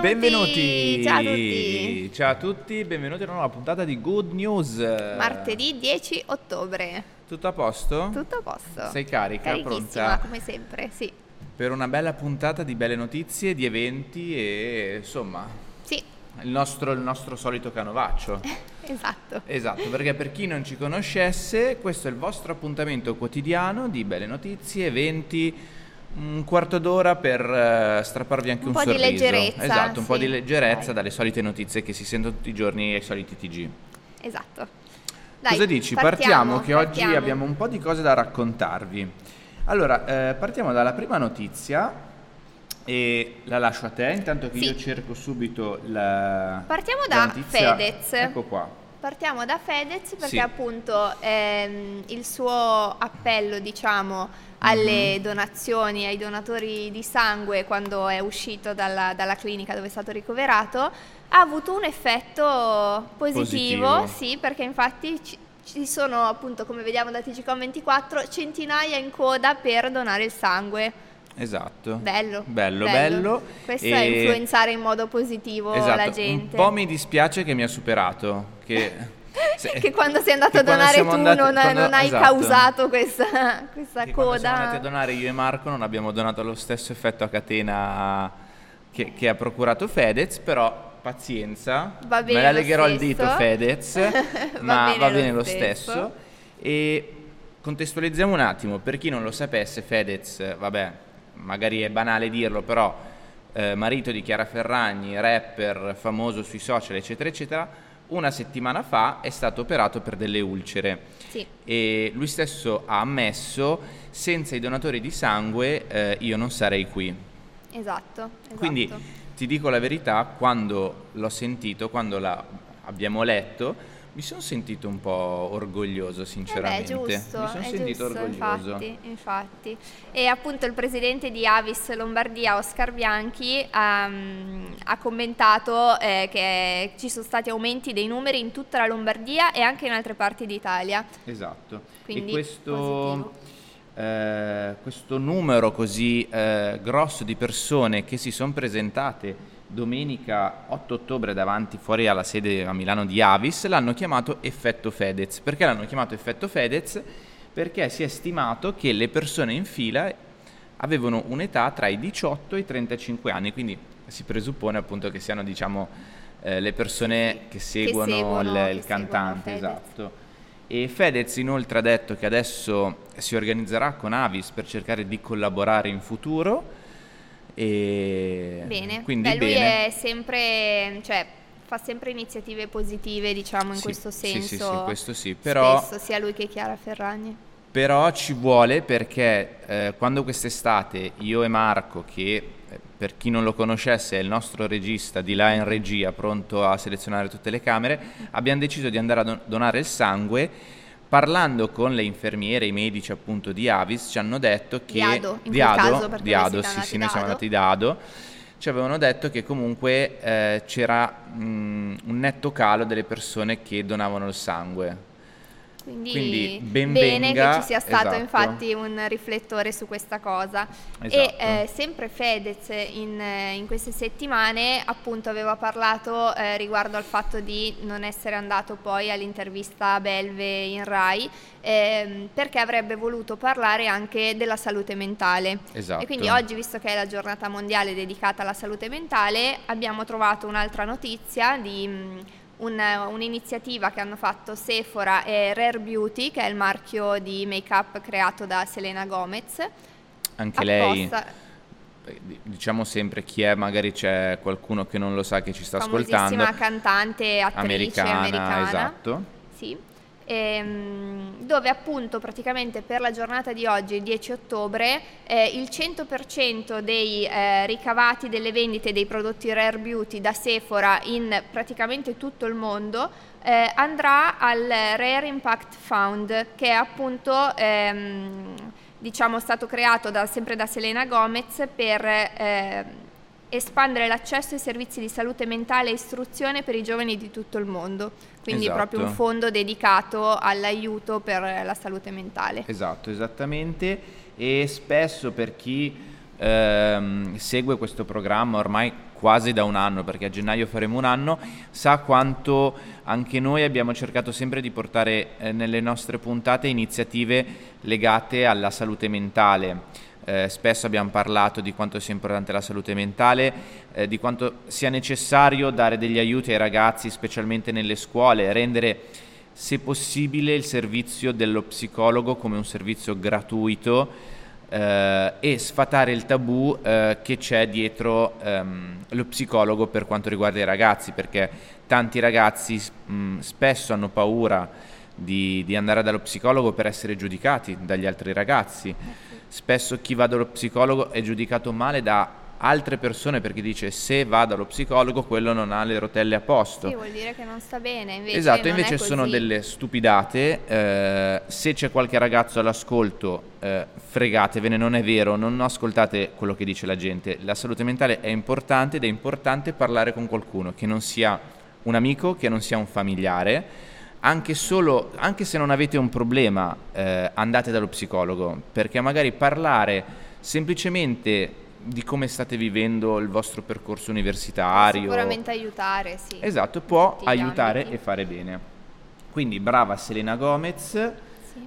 Benvenuti. Benvenuti. Ciao a tutti. Ciao a tutti, benvenuti a una nuova puntata di Good News. Martedì 10 ottobre. Tutto a posto? Tutto a posto. Sei carica, pronta? come sempre, sì. Per una bella puntata di belle notizie, di eventi e insomma, Sì, il nostro, il nostro solito canovaccio. esatto. Esatto, perché per chi non ci conoscesse, questo è il vostro appuntamento quotidiano di belle notizie, eventi, un quarto d'ora per eh, strapparvi anche Un un, po' di sorriso. leggerezza, Esatto, un po' sì. di leggerezza Dai. dalle solite notizie che si sentono tutti i giorni ai soliti TG. Esatto. Dai, Cosa dici? Partiamo, che partiamo. oggi abbiamo un po' di cose da raccontarvi. Allora, eh, partiamo dalla prima notizia e la lascio a te, intanto che Sì. io cerco subito la Partiamo la da notizia. Fedez. Ecco qua. Partiamo da Fedez perché Sì. appunto ehm, il suo appello, diciamo, alle Mhm. donazioni, ai donatori di sangue quando è uscito dalla, dalla clinica dove è stato ricoverato, ha avuto un effetto positivo, Positivo. sì, perché infatti ci, ci sono appunto, come vediamo da TGCOM24, centinaia in coda per donare il sangue. Esatto. Bello. Bello, bello. Questo E- è influenzare in modo positivo Esatto, la gente. Un po' mi dispiace che mi ha superato. Che, se- che quando sei andato a donare tu andati- non, quando- non hai esatto. causato questa, questa che quando siamo coda. andati a donare io e Marco non abbiamo donato lo stesso effetto a catena che, che ha procurato Fedez, però pazienza, Va bene me la legherò il stesso. dito Fedez, Va ma bene va bene lo stesso. stesso. E contestualizziamo un attimo, per chi non lo sapesse, Fedez, vabbè, magari è banale dirlo, però eh, marito di Chiara Ferragni, rapper famoso sui social, eccetera, eccetera, una settimana fa è stato operato per delle ulcere Sì, e lui stesso ha ammesso senza i donatori di sangue eh, io non sarei qui. esatto. esatto. Quindi ti dico la verità, quando l'ho sentito, quando la abbiamo letto, mi sono sentito un po' orgoglioso Eh beh, sinceramente. giusto, mi sono sentito giusto, orgoglioso. infatti, infatti. E appunto il presidente di Avis Lombardia, Oscar Bianchi, ha, mm, ha commentato eh, che ci sono stati aumenti dei numeri in tutta la Lombardia e anche in altre parti d'Italia. Esatto. Quindi e questo, eh, questo numero così eh, grosso di persone che si sono presentate domenica 8 ottobre davanti fuori alla sede a Milano di Avis l'hanno chiamato effetto Fedez. Perché l'hanno chiamato effetto Fedez? Perché si è stimato che le persone in fila avevano un'età tra i 18 e i 35 anni, quindi si presuppone appunto che siano diciamo eh, le persone che seguono, seguono- il, che il seguono cantante, Fedez. esatto. E Fedez inoltre ha detto che adesso si organizzerà con Avis per cercare di collaborare in futuro. E Bene, quindi Beh, lui bene. è sempre, cioè, fa sempre iniziative positive, diciamo, in Sì, questo sì, senso. sì, sì, questo sì, però- Spesso, sia lui che Chiara Ferragni. Però ci vuole perché eh, quando quest'estate io e Marco, che eh, per chi non lo conoscesse è il nostro regista di là in regia, pronto a selezionare tutte le camere, abbiamo deciso di andare a don- donare il sangue. Parlando con le infermiere, i medici appunto di Avis, ci hanno detto che... Di Ado, in di quel Ado, caso, perché sì, sì, noi siamo andati da Ado. Ci avevano detto che comunque eh, c'era mm, un netto calo delle persone che donavano il sangue. Quindi, Quindi ben bene venga, che ci sia stato esatto. infatti un riflettore su questa cosa. Esatto. E eh, sempre Fedez in, eh, in queste settimane appunto aveva parlato eh, riguardo al fatto di non essere andato poi all'intervista a Belve in Rai ehm, perché avrebbe voluto parlare anche della salute mentale. Esatto. E quindi oggi, visto che è la giornata mondiale dedicata alla salute mentale, abbiamo trovato un'altra notizia di mh, un- un'iniziativa che hanno fatto Sephora e Rare Beauty, che è il marchio di make-up creato da Selena Gomez. Anche lei, apposta- eh, diciamo sempre chi è, magari c'è qualcuno che non lo sa che ci sta famosissima ascoltando. cantante e attrice Americana, americana. esatto. Sì. Ehm, dove appunto praticamente per la giornata di oggi, il 10 ottobre, eh, il 100% dei eh, ricavati delle vendite dei prodotti Rare Beauty da Sephora in praticamente tutto il mondo eh, andrà al Rare Impact Fund che è appunto ehm, diciamo stato creato da- sempre da Selena Gomez per eh, espandere l'accesso ai servizi di salute mentale e istruzione per i giovani di tutto il mondo. Quindi Esatto. proprio un fondo dedicato all'aiuto per la salute mentale. Esatto, esattamente. E spesso per chi ehm, segue questo programma ormai quasi da un anno, perché a gennaio faremo un anno, sa quanto anche noi abbiamo cercato sempre di portare eh, nelle nostre puntate iniziative legate alla salute mentale. Eh, spesso abbiamo parlato di quanto sia importante la salute mentale, eh, di quanto sia necessario dare degli aiuti ai ragazzi, specialmente nelle scuole, rendere se possibile il servizio dello psicologo come un servizio gratuito eh, e sfatare il tabù eh, che c'è dietro ehm, lo psicologo per quanto riguarda i ragazzi, perché tanti ragazzi mh, spesso hanno paura di, di, andare dallo psicologo per essere giudicati dagli altri ragazzi. Spesso chi va dallo psicologo è giudicato male da altre persone perché dice se va dallo psicologo quello non ha le rotelle a posto. Sì, vuol dire che non sta bene. Invece esatto, invece sono delle stupidate. Eh, se c'è qualche ragazzo all'ascolto, eh, fregatevene, non è vero, non ascoltate quello che dice la gente. La salute mentale è importante ed è importante parlare con qualcuno che non sia un amico, che non sia un familiare. Anche, solo, anche se non avete un problema, eh, andate dallo psicologo, perché magari parlare semplicemente di come state vivendo il vostro percorso universitario. Sicuramente aiutare, sì. Esatto, può aiutare ambiti. e fare bene. Quindi brava Selena Gomez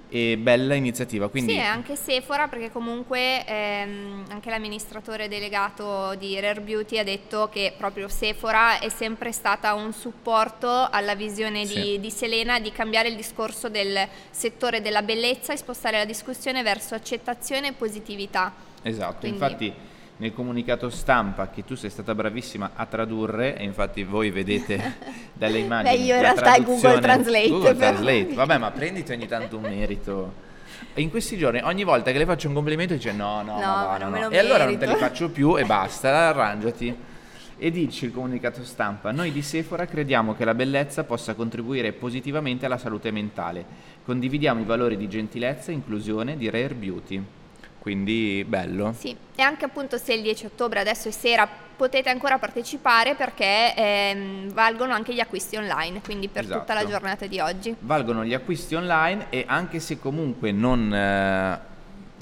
sì. e bella iniziativa. Quindi... Sì, anche Sephora perché comunque ehm, anche l'amministratore delegato di Rare Beauty ha detto che proprio Sephora è sempre stata un supporto alla visione sì. di, di Selena di cambiare il discorso del settore della bellezza e spostare la discussione verso accettazione e positività. Esatto, Quindi... infatti nel comunicato stampa che tu sei stata bravissima a tradurre e infatti voi vedete dalle immagini Beh, io in realtà è Google Translate Google Translate. Vabbè ma prenditi ogni tanto un merito. E in questi giorni ogni volta che le faccio un complimento dice no no, no, no, no, no. e allora non te li faccio più e basta arrangiati. E dice il comunicato stampa noi di Sephora crediamo che la bellezza possa contribuire positivamente alla salute mentale. Condividiamo i valori di gentilezza e inclusione di Rare Beauty quindi bello. Sì, e anche appunto se il 10 ottobre adesso è sera potete ancora partecipare perché ehm, valgono anche gli acquisti online, quindi per esatto. tutta la esatto. giornata di oggi. Valgono gli acquisti online e anche se comunque non... Eh,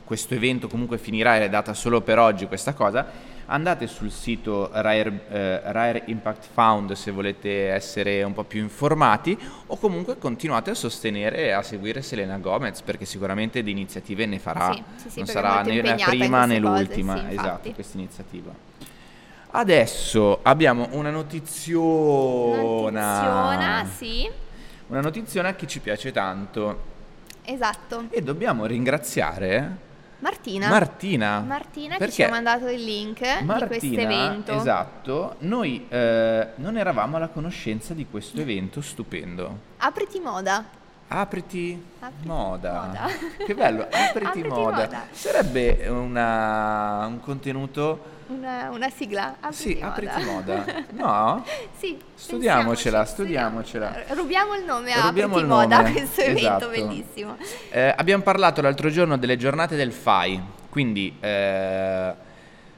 questo evento comunque finirà, è data solo per oggi questa cosa, andate sul sito Rare, eh, Rare, Impact Found se volete essere un po' più informati o comunque continuate a sostenere e a seguire Selena Gomez perché sicuramente di iniziative ne farà, sì, sì, sì, non sarà né la prima né l'ultima, cose, esatto, questa iniziativa. Adesso abbiamo una notiziona. Notiziona, sì. Una notiziona che ci piace tanto. Esatto. E dobbiamo ringraziare Martina. Martina. Martina che ci ha mandato il link Martina, di questo evento. Esatto, noi eh, non eravamo alla conoscenza di questo evento stupendo. Apriti moda. Apriti, apriti moda. moda. Che bello, apriti, apriti moda. moda. Sarebbe una, un contenuto una, una sigla? Apriti sì, moda. apriti moda. No? sì. Studiamocela, studiamocela. Rubiamo il nome a Rubiamo Apriti Moda a questo evento esatto. bellissimo. Eh, abbiamo parlato l'altro giorno delle giornate del FAI, quindi eh,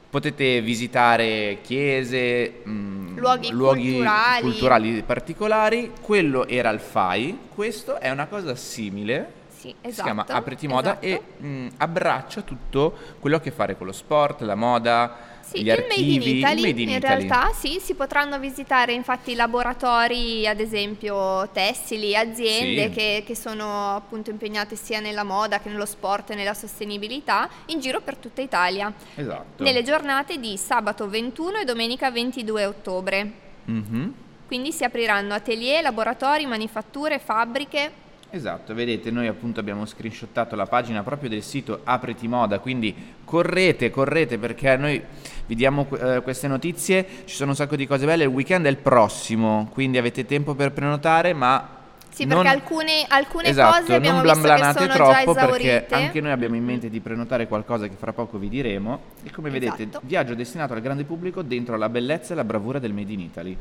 potete visitare chiese, mh, mm, luoghi, luoghi culturali. culturali particolari. Quello era il FAI, questo è una cosa simile sì, esatto, si chiama Apriti Moda esatto. e mh, abbraccia tutto quello a che fare con lo sport, la moda, sì, gli archivi, Made in Italy, Made in, in Italy. realtà sì, si potranno visitare infatti laboratori, ad esempio tessili, aziende sì. che, che, sono appunto impegnate sia nella moda che nello sport e nella sostenibilità in giro per tutta Italia. Esatto. Nelle giornate di sabato 21 e domenica 22 ottobre. Mm-hmm. Quindi si apriranno atelier, laboratori, manifatture, fabbriche Esatto, vedete, noi appunto abbiamo screenshottato la pagina proprio del sito Apriti Moda, quindi correte, correte perché noi vi diamo eh, queste notizie, ci sono un sacco di cose belle, il weekend è il prossimo, quindi avete tempo per prenotare, ma sì, perché non, alcune, alcune esatto, cose abbiamo non visto che sono troppo perché anche noi abbiamo in mente di prenotare qualcosa che fra poco vi diremo e come esatto. vedete viaggio destinato al grande pubblico dentro la bellezza e la bravura del Made in Italy.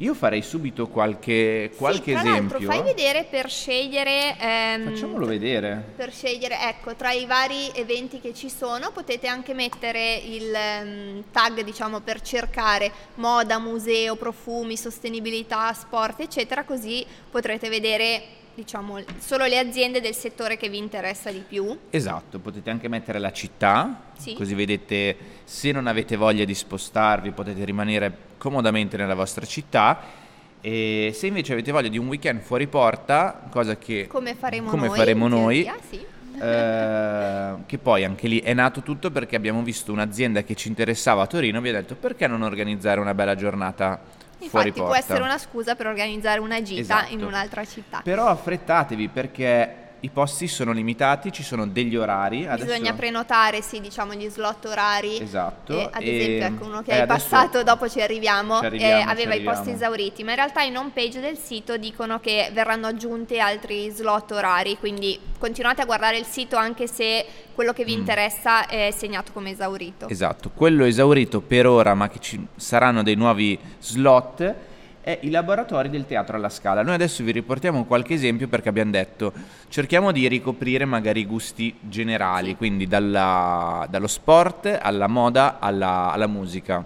Io farei subito qualche, qualche sì, esempio. fai vedere per scegliere. Ehm, Facciamolo vedere. Per scegliere, ecco, tra i vari eventi che ci sono, potete anche mettere il um, tag, diciamo, per cercare moda, museo, profumi, sostenibilità, sport, eccetera, così potrete vedere diciamo, solo le aziende del settore che vi interessa di più. Esatto, potete anche mettere la città, sì. così vedete se non avete voglia di spostarvi potete rimanere comodamente nella vostra città e se invece avete voglia di un weekend fuori porta, cosa che come faremo come noi, faremo noi teoria, sì. eh, che poi anche lì è nato tutto perché abbiamo visto un'azienda che ci interessava a Torino vi ha detto perché non organizzare una bella giornata Infatti può essere una scusa per organizzare una gita esatto. in un'altra città. Però affrettatevi perché i posti sono limitati, ci sono degli orari. Bisogna adesso... prenotare, sì, diciamo gli slot orari. Esatto. E, ad esempio, ecco uno che eh, hai passato, dopo ci arriviamo, ci arriviamo eh, aveva ci i posti esauriti, ma in realtà in home page del sito dicono che verranno aggiunti altri slot orari, quindi continuate a guardare il sito anche se quello che vi mm. interessa è segnato come esaurito. Esatto, quello esaurito per ora, ma che ci saranno dei nuovi slot è i laboratori del teatro alla scala. Noi adesso vi riportiamo qualche esempio perché abbiamo detto cerchiamo di ricoprire magari i gusti generali, quindi dalla, dallo sport alla moda alla, alla musica.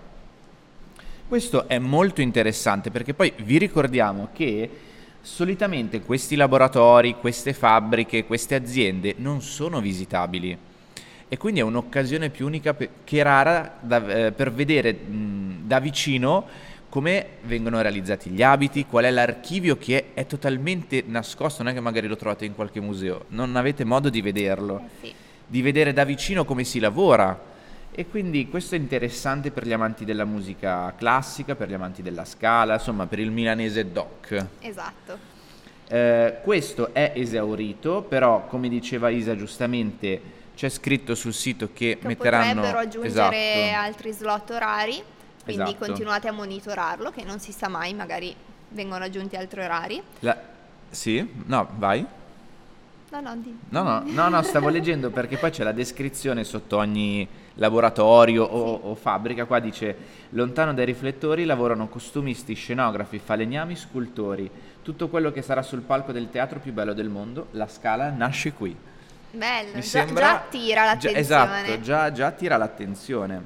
Questo è molto interessante perché poi vi ricordiamo che solitamente questi laboratori, queste fabbriche, queste aziende non sono visitabili e quindi è un'occasione più unica che rara da, eh, per vedere mh, da vicino come vengono realizzati gli abiti, qual è l'archivio che è, totalmente nascosto, non è che magari lo trovate in qualche museo, non avete modo di vederlo, eh sì. di vedere da vicino come si lavora. E quindi questo è interessante per gli amanti della musica classica, per gli amanti della scala, insomma per il milanese doc. Esatto. Eh, questo è esaurito, però come diceva Isa giustamente c'è scritto sul sito che, che metteranno... Potrebbero aggiungere esatto. altri slot orari quindi Esatto. continuate a monitorarlo, che non si sa mai, magari vengono aggiunti altri orari. La- Sì? No, vai. No, no. No, no, no, no, stavo leggendo perché poi c'è la descrizione sotto ogni laboratorio o, o fabbrica. Qua dice: Lontano dai riflettori lavorano costumisti, scenografi, falegnami, scultori. Tutto quello che sarà sul palco del teatro più bello del mondo, la scala nasce qui. Bello, Mi già, sembra- già attira Già- l'attenzione. esatto, già, già attira l'attenzione.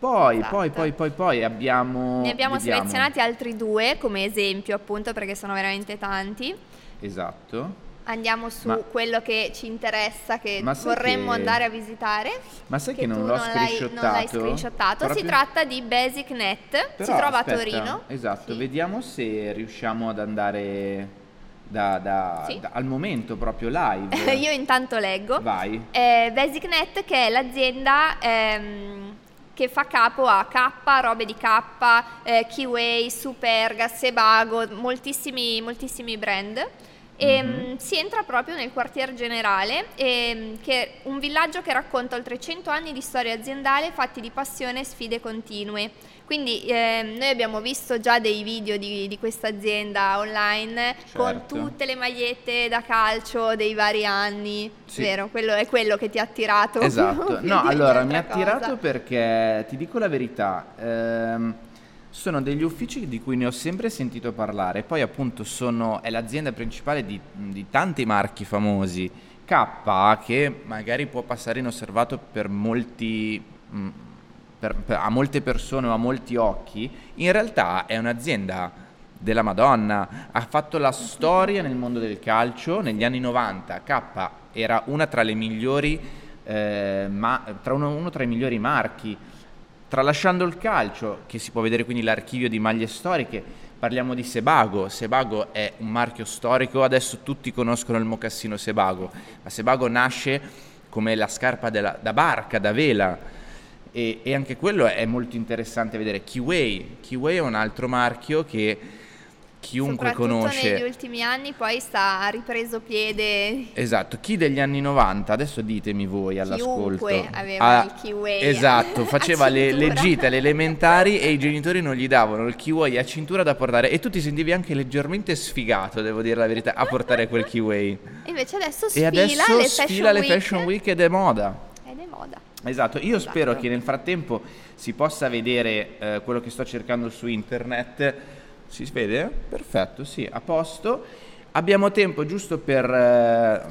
Poi, Esatto. poi, poi, poi, poi abbiamo. Ne abbiamo vediamo. selezionati altri due come esempio, appunto, perché sono veramente tanti. Esatto. Andiamo su Ma- quello che ci interessa, che vorremmo che- andare a visitare. Ma sai che, non tu l'ho non l'hai, screenshottato? non l'hai screenshottato. Si tratta di Basic Net, si Però, trova aspetta, a Torino. Esatto, Sì. vediamo se riusciamo ad andare da, da- Sì. da- al momento proprio live. Io intanto leggo. Vai. Eh, BasicNet che è l'azienda ehm, che fa capo a K, robe di K, eh, Keyway, Superga, Sebago, moltissimi, moltissimi brand. E, Mhm. mh, si entra proprio nel quartier generale, ehm, che è un villaggio che racconta oltre 100 anni di storia aziendale fatti di passione e sfide continue. Quindi ehm, noi abbiamo visto già dei video di, di questa azienda online con Certo. tutte le magliette da calcio dei vari anni, Sì. vero? Quello è quello che ti ha attirato. Esatto, no, allora mi ha attirato perché ti dico la verità, ehm, sono degli uffici di cui ne ho sempre sentito parlare, poi appunto sono, è l'azienda principale di, di tanti marchi famosi, K che magari può passare inosservato per molti, mm, per- per- a molte persone o a molti occhi, in realtà è un'azienda della Madonna, ha fatto la storia nel mondo del calcio negli anni 90, K era una tra le migliori, eh, ma- tra uno, uno tra i migliori marchi, tralasciando il calcio, che si può vedere quindi l'archivio di maglie storiche, parliamo di Sebago, Sebago è un marchio storico, adesso tutti conoscono il mocassino Sebago, ma Sebago nasce come la scarpa della- da barca, da vela, e, e anche quello è molto interessante vedere. Kiway, Kiway è un altro marchio che chiunque Soprattutto conosce. negli ultimi anni poi sta ha ripreso piede Esatto, chi degli anni 90, adesso ditemi voi all'ascolto. Chiunque aveva Ah, il Kiway Esatto, faceva le, le gite alle elementari e i genitori non gli davano il kiwi a cintura da portare e tu ti sentivi anche leggermente sfigato, devo dire la verità, a portare quel kiwi. E invece adesso E sfila adesso le sfila Fashion le Fashion Week ed è moda. ed è moda. Esatto, io Esatto. spero che nel frattempo si possa vedere eh, quello che sto cercando su internet. Si vede? Perfetto, sì, a posto. Abbiamo tempo giusto per... eh,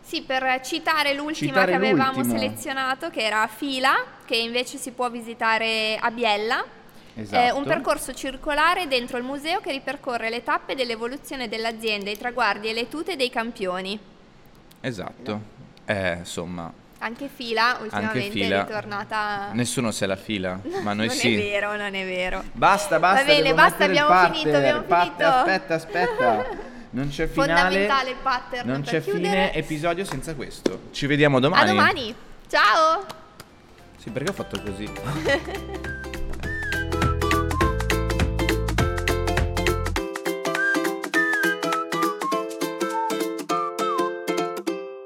Sì, per citare l'ultima Citare che avevamo l'ultimo. selezionato, che era Fila, che invece si può visitare a Biella. Esatto. un percorso circolare dentro il museo che ripercorre le tappe dell'evoluzione dell'azienda, i traguardi e le tute dei campioni. Esatto. Eh, insomma, Anche Fila ultimamente Anche Fila. è ritornata... nessuno se la fila, ma noi non sì. è vero, non è vero. Basta, basta. Va bene, basta, abbiamo finito, abbiamo finito. Aspetta, aspetta. Non c'è finale. Fondamentale il pattern Non c'è chiudere. fine episodio senza questo. Ci vediamo domani. A domani. Ciao! Sì, perché ho fatto così?